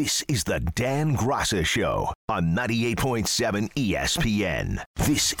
This is the Dan Graca Show on 98.7 ESPN. This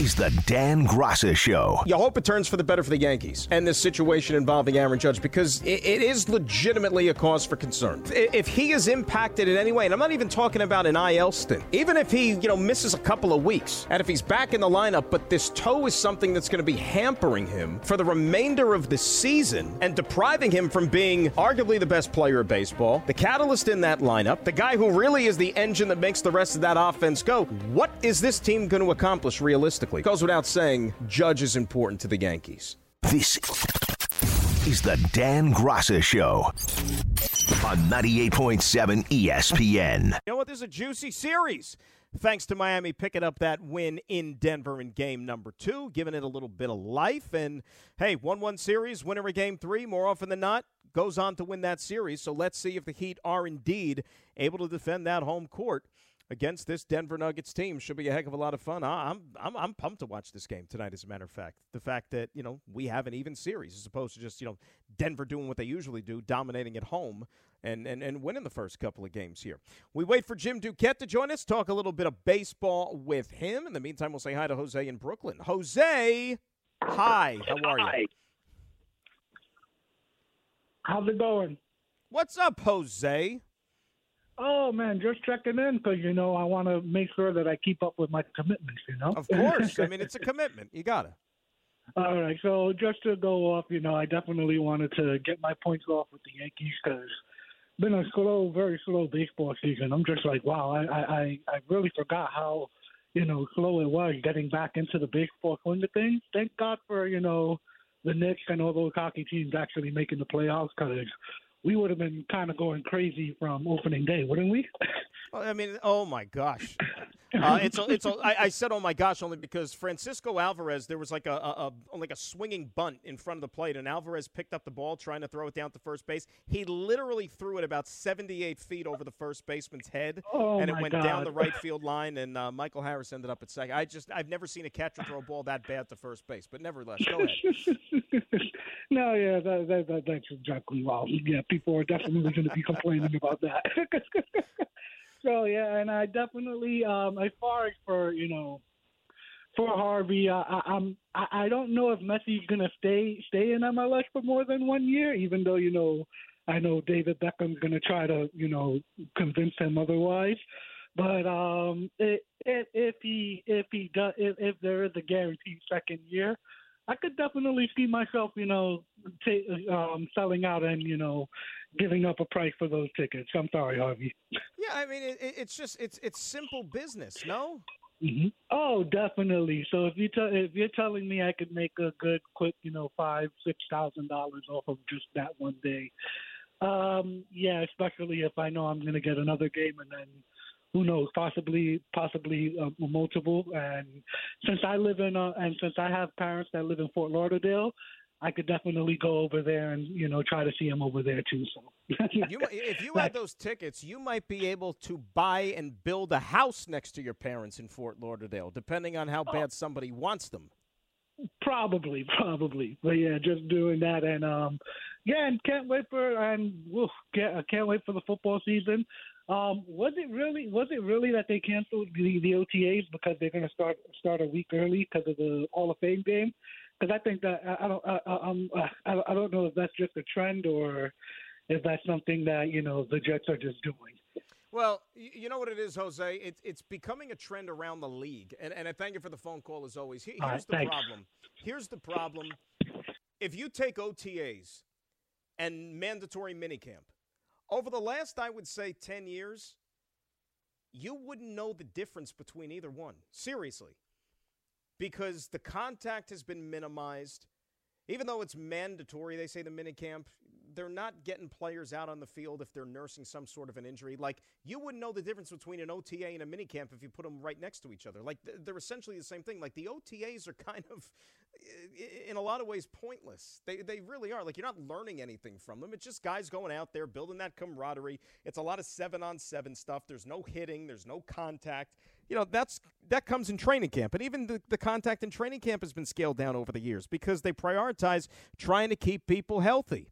is the Dan Graca Show. You hope it turns for the better for the Yankees and this situation involving Aaron Judge because it, it is legitimately a cause for concern. If he is impacted in any way, and I'm not even talking about an IL stint, even if he you know misses a couple of weeks, and if he's back in the lineup, but this toe is something that's going to be hampering him for the remainder of the season and depriving him from being arguably the best player of baseball, the catalyst in that lineup, the guy who really is the engine that makes the rest of that offense go. What is this team going to accomplish realistically? It goes without saying, Judge is important to the Yankees. This is the Dan Graca Show on 98.7 ESPN. You know what? This is a juicy series. Thanks to Miami picking up that win in Denver in game number two, giving it a little bit of life. And hey, 1 1 series, winner of game three, more often than not, goes on to win that series. So let's see if the Heat are indeed able to defend that home court against this Denver Nuggets team. Should be a heck of a lot of fun. I'm I'm I'm pumped to watch this game tonight. As a matter of fact, the fact that you know we have an even series as opposed to just you know Denver doing what they usually do, dominating at home and and and winning the first couple of games here. We wait for Jim Duquette to join us. Talk a little bit of baseball with him. In the meantime, we'll say hi to Jose in Brooklyn. Jose, hi. How are you? How's it going? What's up, Jose? Oh man, just checking in because you know I want to make sure that I keep up with my commitments. You know. Of course. I mean, it's a commitment. You got to. All right, so just to go off, you know, I definitely wanted to get my points off with the Yankees because been a slow, very slow baseball season. I'm just like, wow, I I I really forgot how you know slow it was getting back into the baseball swing of things. Thank God for you know the Knicks and all those hockey teams actually making the playoffs because we would have been kind of going crazy from opening day, wouldn't we? Well, I mean, oh my gosh. Uh, it's a, it's a, I, I said oh my gosh only because Francisco Alvarez there was like a, a, a like a swinging bunt in front of the plate and Alvarez picked up the ball trying to throw it down to first base. He literally threw it about 78 feet over the first baseman's head Oh, and it went down the right field line and uh, Michael Harris ended up at second. I just I've never seen a catcher throw a ball that bad to first base, but nevertheless, go ahead. no, yeah, that, that, that, that's exactly. Yeah, people are definitely going to be complaining about that. so yeah, and I definitely, um, as far as for you know, for Harvey, uh, I, I'm I, I don't know if Messi's going to stay stay in MLS for more than one year, even though you know. I know David Beckham's going to try to, you know, convince him otherwise. But um, i if, if he if he does if, if there is a guaranteed second year, I could definitely see myself, you know, ta- um, selling out and you know, giving up a price for those tickets. I'm sorry, Harvey. Yeah, I mean it, it- it's just it's it's simple business, no? hmm Oh, definitely. So if you tell if you're telling me I could make a good, quick, you know, five six thousand dollars off of just that one day, um, yeah, especially if I know I'm going to get another game and then who knows, possibly possibly uh, multiple. And since I live in uh, and since I have parents that live in Fort Lauderdale, I could definitely go over there and you know try to see them over there too. So You, if you had those tickets, you might be able to buy and build a house next to your parents in Fort Lauderdale, depending on how bad somebody wants them. Probably, probably, but yeah, just doing that and um, yeah, and can't wait for and woof, can't I can't wait for the football season. Um, was it really was it really that they canceled the, the OTAs because they're going to start start a week early because of the Hall of Fame game? Because I think that I, I don't I, I, I'm I, I don't know if that's just a trend or if that's something that you know the Jets are just doing. Well, you know what it is, Jose. It's it's becoming a trend around the league, and and I thank you for the phone call as always. Here's right, the thanks. problem. Here's the problem. If you take OTAs and mandatory minicamp over the last, I would say, ten years, you wouldn't know the difference between either one. Seriously, because the contact has been minimized. Even though it's mandatory, they say the minicamp, they're not getting players out on the field if they're nursing some sort of an injury. Like, you wouldn't know the difference between an OTA and a minicamp if you put them right next to each other. Like, they're essentially the same thing. Like, the OTAs are kind of, in a lot of ways, pointless. They, they really are. Like, you're not learning anything from them. It's just guys going out there, building that camaraderie. It's a lot of seven on seven stuff. There's no hitting, there's no contact you know that's that comes in training camp and even the, the contact in training camp has been scaled down over the years because they prioritize trying to keep people healthy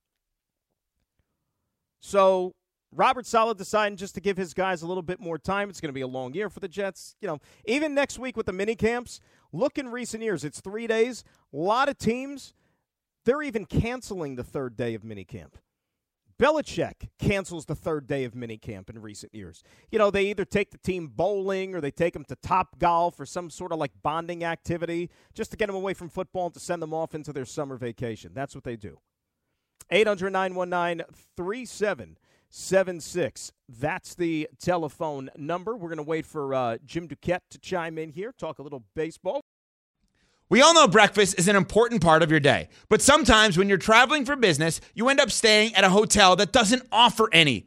so Robert Saleh deciding just to give his guys a little bit more time. It's going to be a long year for the Jets. You know, even next week with the mini camps, look in recent years, it's three days. A lot of teams, they're even canceling the third day of mini camp. Belichick cancels the third day of minicamp in recent years. You know, they either take the team bowling or they take them to Top Golf or some sort of like bonding activity just to get them away from football and to send them off into their summer vacation. That's what they do. 800 919 3776. That's the telephone number. We're going to wait for uh, Jim Duquette to chime in here, talk a little baseball. We all know breakfast is an important part of your day, but sometimes when you're traveling for business, you end up staying at a hotel that doesn't offer any.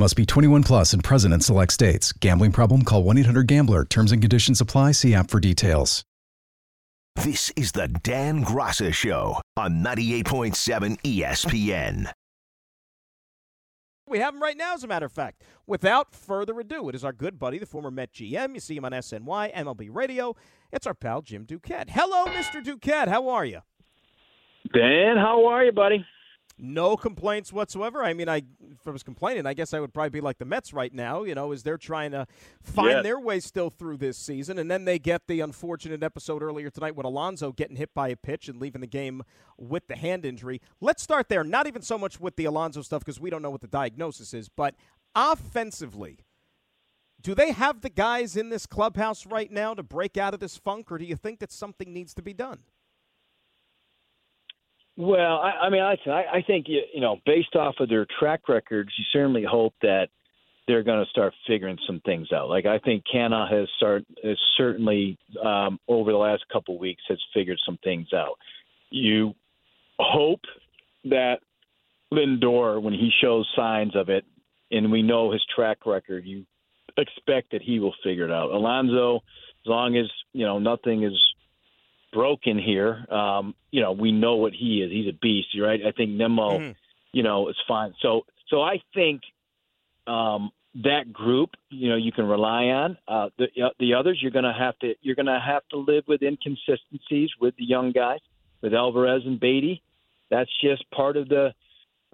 Must be 21 plus and present in select states. Gambling problem? Call 1 800 Gambler. Terms and conditions apply. See app for details. This is the Dan Graca Show on 98.7 ESPN. We have him right now, as a matter of fact. Without further ado, it is our good buddy, the former Met GM. You see him on SNY, MLB Radio. It's our pal, Jim Duquette. Hello, Mr. Duquette. How are you? Dan, how are you, buddy? No complaints whatsoever. I mean, I if I was complaining, I guess I would probably be like the Mets right now. You know, as they're trying to find Yes. their way still through this season, and then they get the unfortunate episode earlier tonight with Alonso getting hit by a pitch and leaving the game with the hand injury. Let's start there. Not even so much with the Alonso stuff because we don't know what the diagnosis is, but offensively. Do they have the guys in this clubhouse right now to break out of this funk, or do you think that something needs to be done? Well, I, I mean, I, I I think you, you know, based off of their track records, you certainly hope that they're going to start figuring some things out. Like I think Canha has start has certainly um, over the last couple of weeks has figured some things out. You hope that Lindor, when he shows signs of it, and we know his track record, you expect that he will figure it out. Alonso, as long as you know nothing is broken here, um, you know we know what he is. He's a beast, right? I think Nimmo, Mhm. you know, is fine. So, so I think um, that group, you know, you can rely on. Uh, the the others, you're gonna have to you're gonna have to live with inconsistencies with the young guys, with Alvarez and Baty. That's just part of the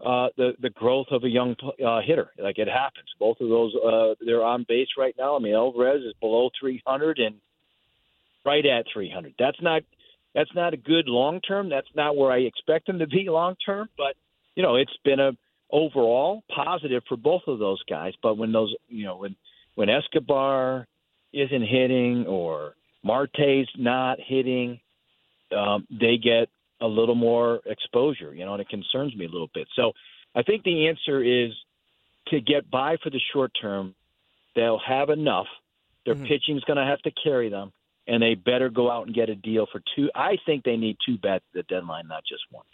uh, the the growth of a young uh, hitter. Like it happens. Both of those, uh, they're on base right now. I mean, Alvarez is below 300 and right at 300. That's not that's not a good long term. That's not where I expect him to be long term. But you know, it's been a overall positive for both of those guys. But when those, you know, when when Escobar isn't hitting or Marte's not hitting, um, they get a little more exposure, you know, and it concerns me a little bit. So I think the answer is to get by for the short term. They'll have enough. Their Mhm. pitching's going to have to carry them, and they better go out and get a deal for two. I think they need two bats at the deadline, not just one.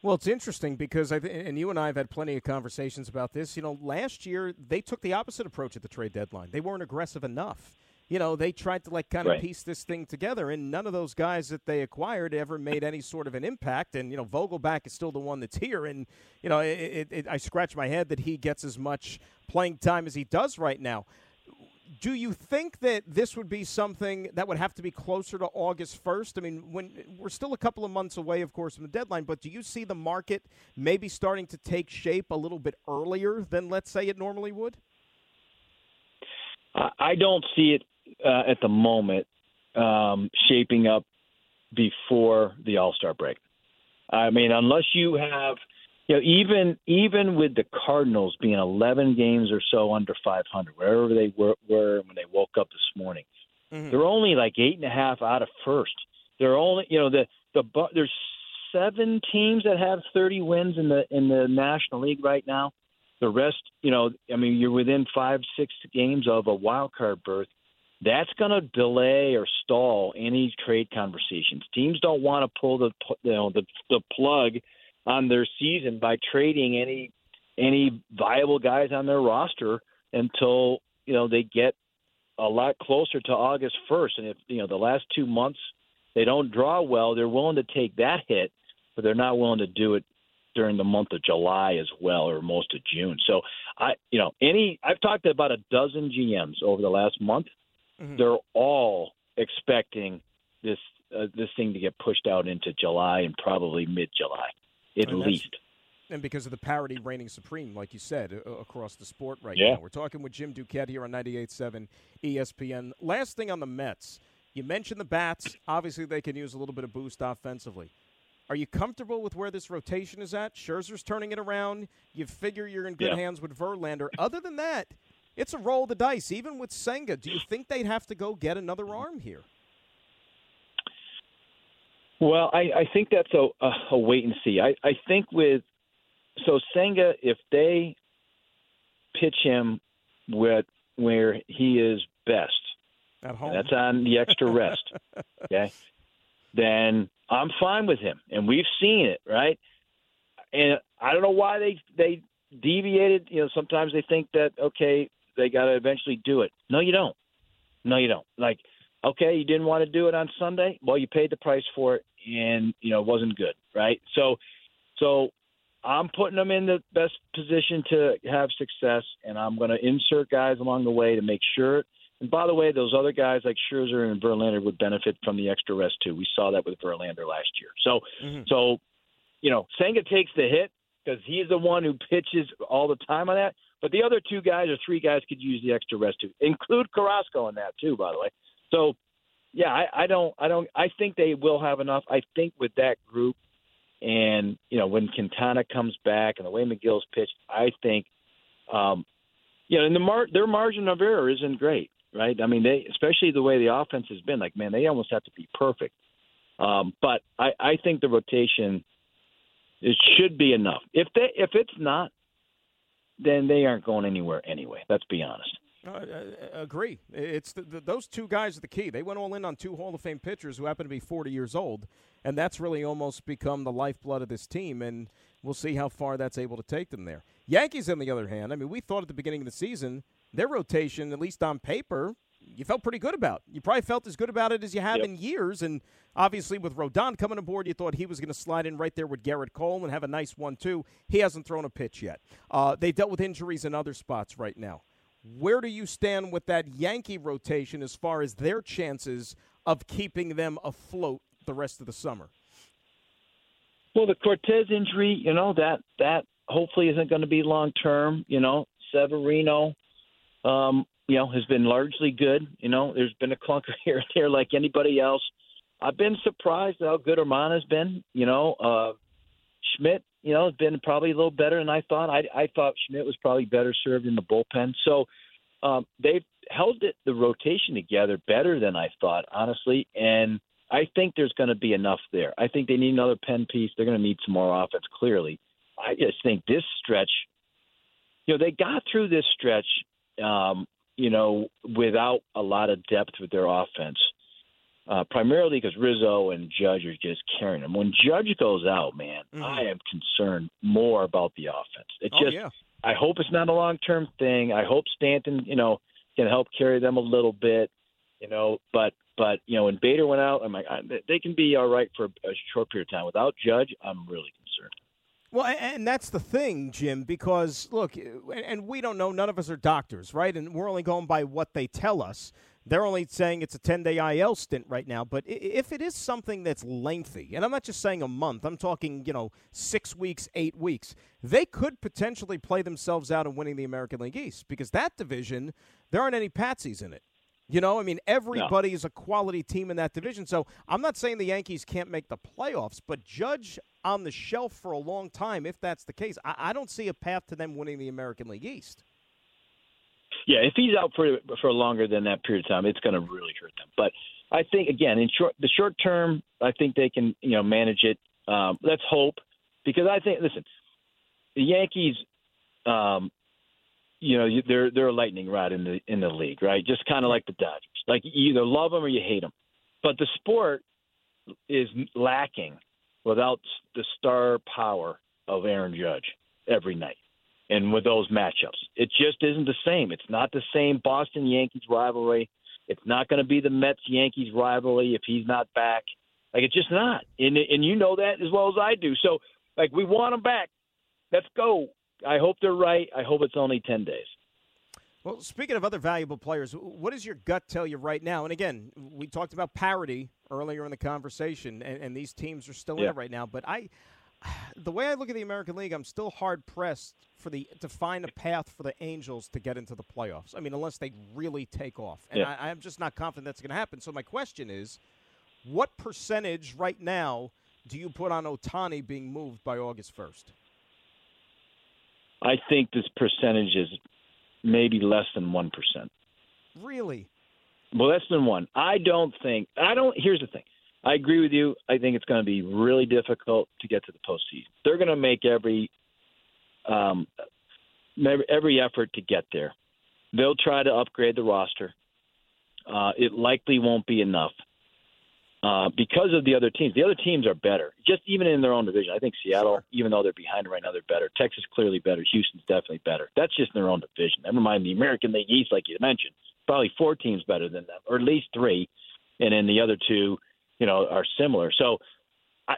Well, it's interesting because I th- and you and I have had plenty of conversations about this. You know, last year they took the opposite approach at the trade deadline. They weren't aggressive enough. You know, they tried to like kind of Right. piece this thing together, and none of those guys that they acquired ever made any sort of an impact. And you know, Vogelbach is still the one that's here, and you know, it, it, it, I scratch my head that he gets as much playing time as he does right now. Do you think that this would be something that would have to be closer to August 1st? I mean, when we're still a couple of months away, of course, from the deadline, but do you see the market maybe starting to take shape a little bit earlier than, let's say, it normally would? I don't see it uh, at the moment um, shaping up before the All Star break. I mean, unless you have – you know, even even with the Cardinals being 11 games or so under 500, wherever they were, were when they woke up this morning, mm-hmm. they're only like eight and a half out of first. They're only, you know, the the there's seven teams that have 30 wins in the in the National League right now. The rest, you know, I mean, you're within five, six games of a wild card berth. That's going to delay or stall any trade conversations. Teams don't want to pull the you know the the plug on their season by trading any any viable guys on their roster until you know they get a lot closer to August 1st. And if you know the last two months they don't draw well, they're willing to take that hit, but they're not willing to do it during the month of July as well or most of June. So I you know any I've talked to about a dozen GMs over the last month. Mm-hmm. They're all expecting this uh, this thing to get pushed out into July and probably mid July at and least. And because of the parity reigning supreme, like you said, uh, across the sport right yeah. now. We're talking with Jim Duquette here on 98.7 ESPN. Last thing on the Mets. You mentioned the bats. Obviously, they can use a little bit of boost offensively. Are you comfortable with where this rotation is at? Scherzer's turning it around. You figure you're in good yeah. hands with Verlander. Other than that, it's a roll of the dice. Even with Senga, do you think they'd have to go get another arm here? Well, I, I think that's a, a, a wait and see. I, I think with so Senga, if they pitch him with where he is best, at home, that's on the extra rest. okay, then I'm fine with him, and we've seen it, right? And I don't know why they they deviated. You know, sometimes they think that okay, they got to eventually do it. No, you don't. No, you don't. Like okay, you didn't want to do it on Sunday. Well, you paid the price for it, and you know it wasn't good, right? So, so I'm putting them in the best position to have success, and I'm going to insert guys along the way to make sure. And by the way, those other guys like Scherzer and Verlander would benefit from the extra rest too. We saw that with Verlander last year. So, mm-hmm. so you know, Senga takes the hit because he's the one who pitches all the time on that. But the other two guys or three guys could use the extra rest too. Include Carrasco in that too, by the way. So, yeah, I, I don't, I don't, I think they will have enough. I think with that group, and you know when Quintana comes back and the way Megill's pitched, I think, um, you know, and the mar- their margin of error isn't great, right? I mean, they, especially the way the offense has been, like man, they almost have to be perfect. Um, but I, I think the rotation it should be enough. If they, if it's not, then they aren't going anywhere anyway. Let's be honest. Uh, agree. It's the, the, those two guys are the key. They went all in on two Hall of Fame pitchers who happen to be 40 years old, and that's really almost become the lifeblood of this team. And we'll see how far that's able to take them there. Yankees, on the other hand, I mean, we thought at the beginning of the season their rotation, at least on paper, you felt pretty good about. You probably felt as good about it as you have yep. in years. And obviously, with Rodon coming aboard, you thought he was going to slide in right there with Gerrit Cole and have a nice one, too. He hasn't thrown a pitch yet. Uh, they dealt with injuries in other spots right now. Where do you stand with that Yankee rotation as far as their chances of keeping them afloat the rest of the summer? Well, the Cortes injury, you know that that hopefully isn't going to be long term. You know, Severino, um, you know, has been largely good. You know, there's been a clunker here and there like anybody else. I've been surprised how good Germán has been. You know, uh, Schmidt you know, been probably a little better than I thought. I, I thought Schmidt was probably better served in the bullpen. So um, they've held it, the rotation together better than I thought, honestly. And I think there's going to be enough there. I think they need another pen piece. They're going to need some more offense, clearly. I just think this stretch, you know, they got through this stretch, um, you know, without a lot of depth with their offense uh, primarily because Rizzo and Judge are just carrying them. When Judge goes out, man, mm-hmm. I am concerned more about the offense. It oh, just, yeah. I hope it's not a long term thing. I hope Stanton, you know, can help carry them a little bit, you know. But, but you know, when Bader went out, I'm like, they can be all right for a short period of time. Without Judge, I'm really concerned. Well, and that's the thing, Jim, because look, and we don't know, none of us are doctors, right? And we're only going by what they tell us. They're only saying it's a 10 day IL stint right now. But if it is something that's lengthy, and I'm not just saying a month, I'm talking, you know, six weeks, eight weeks, they could potentially play themselves out in winning the American League East because that division, there aren't any patsies in it. You know, I mean, everybody no. is a quality team in that division. So I'm not saying the Yankees can't make the playoffs, but judge on the shelf for a long time if that's the case. I, I don't see a path to them winning the American League East. Yeah, if he's out for for longer than that period of time, it's going to really hurt them. But I think again, in short, the short term, I think they can you know manage it. Um, let's hope because I think listen, the Yankees, um, you know, they're they're a lightning rod in the in the league, right? Just kind of like the Dodgers. Like you either love them or you hate them. But the sport is lacking without the star power of Aaron Judge every night and with those matchups. It just isn't the same. It's not the same Boston Yankees rivalry. It's not going to be the Mets Yankees rivalry if he's not back. Like it's just not. And and you know that as well as I do. So like we want him back. Let's go. I hope they're right. I hope it's only 10 days. Well, speaking of other valuable players, what does your gut tell you right now? And again, we talked about parity earlier in the conversation, and, and these teams are still yeah. in it right now. But I, the way I look at the American League, I'm still hard pressed for the to find a path for the Angels to get into the playoffs. I mean, unless they really take off, and yeah. I, I'm just not confident that's going to happen. So my question is, what percentage right now do you put on Ohtani being moved by August first? I think this percentage is maybe less than one percent. Really? Well, less than one. I don't think. I don't. Here's the thing. I agree with you. I think it's going to be really difficult to get to the postseason. They're going to make every um, every effort to get there. They'll try to upgrade the roster. Uh, it likely won't be enough uh, because of the other teams. The other teams are better, just even in their own division. I think Seattle, sure. even though they're behind right now, they're better. Texas clearly better. Houston's definitely better. That's just in their own division. Never mind the American League East, like you mentioned. Probably four teams better than them, or at least three, and then the other two, you know, are similar. So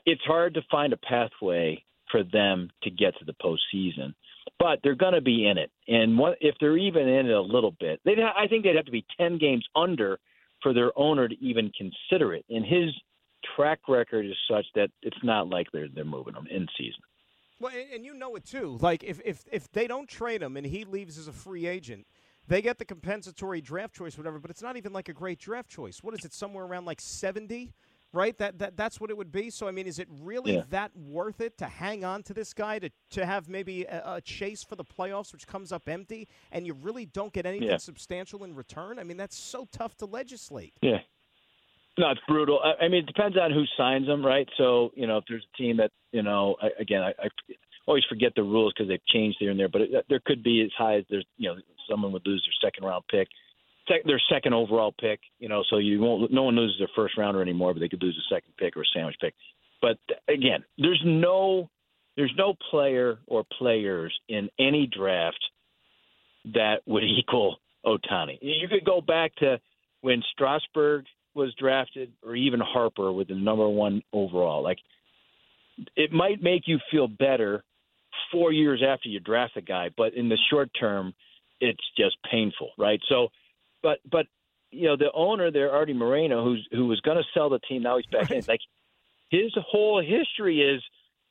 it's hard to find a pathway for them to get to the postseason. But they're going to be in it, and what, if they're even in it a little bit, they I think they'd have to be ten games under for their owner to even consider it. And his track record is such that it's not likely they're moving him in season. Well, and you know it too. Like if if if they don't trade him and he leaves as a free agent, they get the compensatory draft choice, whatever. But it's not even like a great draft choice. What is it? Somewhere around like seventy, right? That that that's what it would be. So I mean, is it really yeah. that worth it to hang on to this guy to to have maybe a, a, chase for the playoffs, which comes up empty, and you really don't get anything yeah. substantial in return? I mean, that's so tough to legislate. Yeah. No, it's brutal. I, I mean, it depends on who signs them, right? So, you know, if there's a team that, you know, I, again, I, I always forget the rules because they've changed here and there, but it, there could be as high as there's, you know, someone would lose their second round pick, sec, their second overall pick, you know, so you won't, no one loses their first rounder anymore, but they could lose a second pick or a sandwich pick. But again, there's no, there's no player or players in any draft that would equal Ohtani. You could go back to when Strasburg was drafted or even Harper with the number one overall. Like it might make you feel better four years after you draft a guy, but in the short term, it's just painful, right? So, but but you know the owner there, Artie Moreno, who's who was going to sell the team, now he's back right. in. Like his whole history is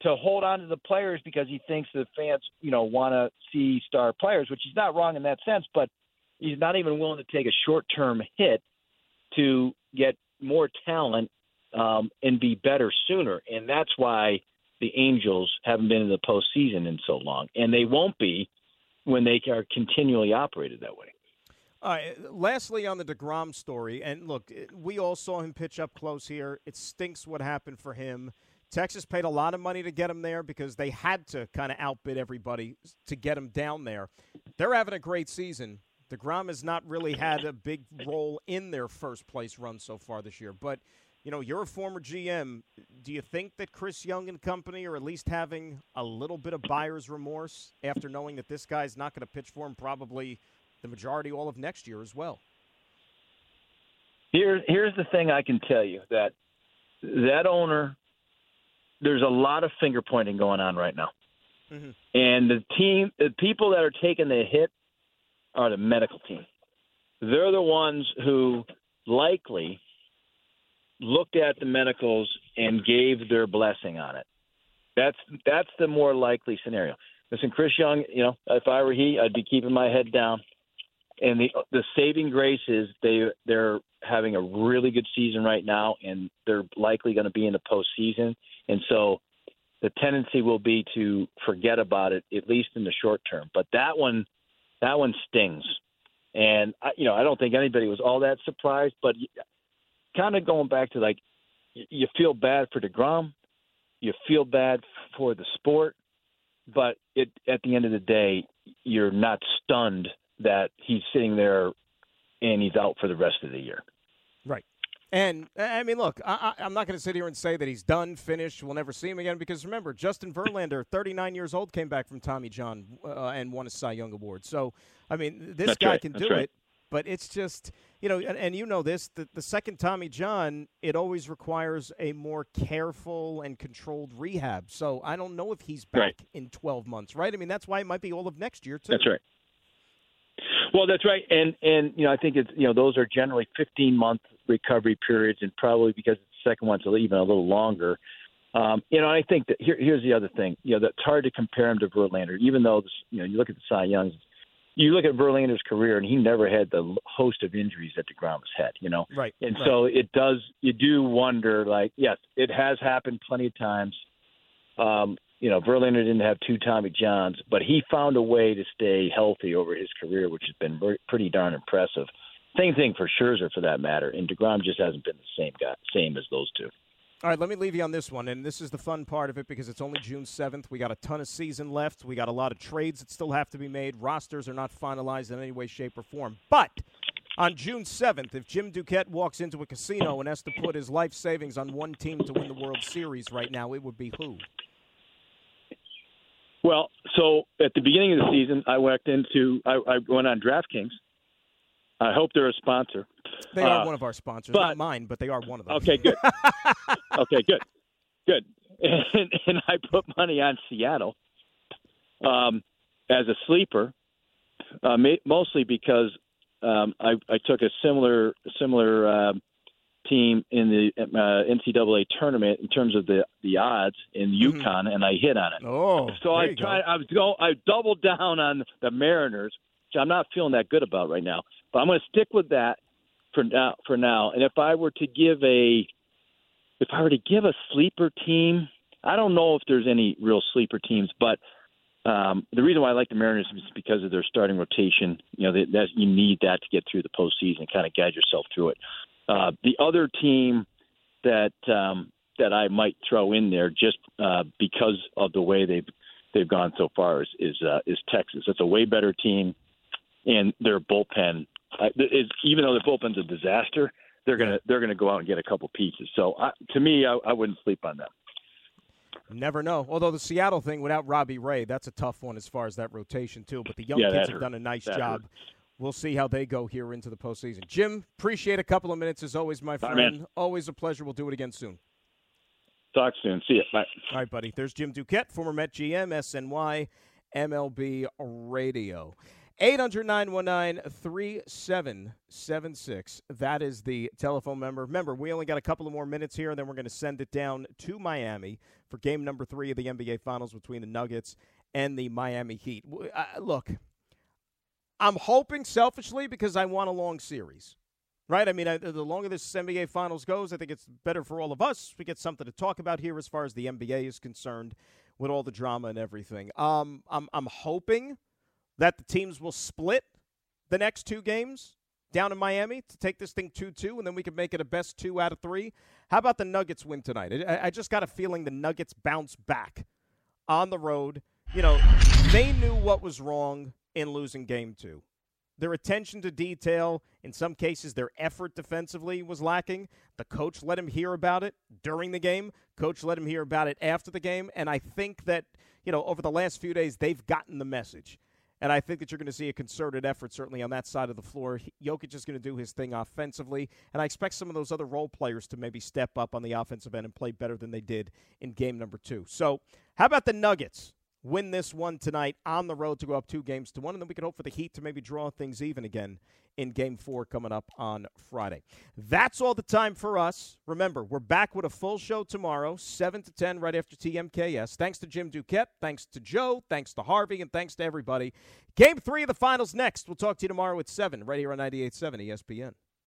to hold on to the players because he thinks the fans, you know, want to see star players, which is not wrong in that sense, but he's not even willing to take a short term hit to get more talent um, and be better sooner. And that's why the Angels haven't been in the postseason in so long, and they won't be when they are continually operated that way. All right. Lastly, on the Degrom story, and look, eh, we all saw him pitch up close here. It stinks what happened for him. Texas paid a lot of money to get him there because they had to kind of outbid everybody to get him down there. They're having a great season. DeGrom has not really had a big role in their first place run so far this year. But, you know, you're a former GM. Do you think that Chris Young and company are at least having a little bit of buyer's remorse after knowing that this guy's not going to pitch for him probably the majority all of next year as well? Here, here's the thing I can tell you that that owner, there's a lot of finger pointing going on right now. Mm-hmm. And the team, the people that are taking the hit are the medical team. They're the ones who likely looked at the medicals and gave their blessing on it. That's that's the more likely scenario. Listen, Chris Young, you know, if I were he, I'd be keeping my head down. And the the saving grace is they they're having a really good season right now, and they're likely going to be in the postseason. And so the tendency will be to forget about it at least in the short term. But that one, that one stings. And I, you know, I don't think anybody was all that surprised. But kind of going back to like, you feel bad for Degrom, you feel bad for the sport, but it at the end of the day, you're not stunned that he's sitting there and he's out for the rest of the year. Right. And I mean, look, I, am not going to sit here and say that he's done, finished, we'll never see him again. Because remember, Justin Verlander, 39 years old, came back from Tommy John uh, and won a Cy Young award. So, I mean, this That's guy right. can That's do right. it. But it's just, you know, and, and you know this, the, the second Tommy John, it always requires a more careful and controlled rehab. So I don't know if he's back Right. in 12 months, right? I mean, that's why it might be all of next year, too. That's right. Well, that's right, and and you know I think it's you know those are generally 15 month recovery periods, and probably because the second one's even a little longer. Um, you know, I think that here, here's the other thing. You know, that's hard to compare him to Verlander, even though this, you know you look at the Cy Youngs, you look at Verlander's career, and he never had the host of injuries that Degrom has had. You know, Right. and right. so it does. You do wonder, like, yes, it has happened plenty of times. Um, you know, Verlander didn't have two Tommy Johns, but he found a way to stay healthy over his career, which has been pretty darn impressive. Same thing for Scherzer, for that matter. And Degrom just hasn't been the same guy, same as those two. All right, let me leave you on this one, and this is the fun part of it because it's only June 7th. We got a ton of season left. We got a lot of trades that still have to be made. Rosters are not finalized in any way, shape, or form. But on June 7th, if Jim Duquette walks into a casino and has to put his life savings on one team to win the World Series right now, it would be who? Well, so at the beginning of the season, I went into I, I went on DraftKings. I hope they're a sponsor. They are Uh, one of our sponsors, but- not mine, but they are one of them. Okay, good. okay, good, good. And, and I put money on Seattle um, as a sleeper, uh, mostly because um, I, I took a similar similar um, team in the uh, NCAA tournament in terms of the the odds in Mhm. UConn, and I hit on it. Oh, So I you go. tried. I was go. I doubled down on the Mariners, which I'm not feeling that good about right now. But I'm going to stick with that for now. For now, and if I were to give a, if I were to give a sleeper team, I don't know if there's any real sleeper teams, but um, the reason why I like the Mariners is because of their starting rotation. You know, that, that you need that to get through the postseason, kind of guide yourself through it. Uh, the other team that um, that I might throw in there just uh, because of the way they've they've gone so far is is, uh, is Texas. It's a way better team, and their bullpen uh, is even though their bullpen's a disaster, they're gonna they're gonna go out and get a couple pieces. So I, to me, I, I wouldn't sleep on them. Never know. Although the Seattle thing without Robbie Ray, that's a tough one as far as that rotation too. But the young Yeah, kids have hurt. done a nice That job. We'll see how they go here into the postseason. Jim, appreciate a couple of minutes as always, my friend. man. Always a pleasure. We'll do it again soon. Talk soon. See you. Bye. All right, buddy. There's Jim Duquette, former Met GM, SNY, MLB Radio. 800 919 3776. That is the telephone number. Remember, we only got a couple of more minutes here, and then we're going to send it down to Miami for game number three of the NBA Finals between the Nuggets and the Miami Heat. Uh, look, I'm hoping selfishly because I want a long series. Right? I mean, I, the longer this NBA Finals goes, I think it's better for all of us. We get something to talk about here as far as the NBA is concerned with all the drama and everything. Um, I'm, I'm hoping that the teams will split the next two games down in Miami to take this thing 2 2, and then we can make it a best two out of three. How about the Nuggets win tonight? I, I just got a feeling the Nuggets bounce back on the road. You know, they knew what was wrong in losing game two. Their attention to detail, in some cases, their effort defensively was lacking. The coach let him hear about it during the game. Coach let him hear about it after the game. And I think that, you know, over the last few days, they've gotten the message. And I think that you're going to see a concerted effort, certainly on that side of the floor. Jokic is going to do his thing offensively, and I expect some of those other role players to maybe step up on the offensive end and play better than they did in game number two. So, how about the Nuggets? Win this one tonight on the road to go up two games to one, and then we can hope for the Heat to maybe draw things even again in game four coming up on Friday. That's all the time for us. Remember, we're back with a full show tomorrow, 7 to 10, right after TMKS. Thanks to Jim Duquette. Thanks to Joe. Thanks to Harvey. And thanks to everybody. Game three of the finals next. We'll talk to you tomorrow at 7, right here on 98.7 ESPN.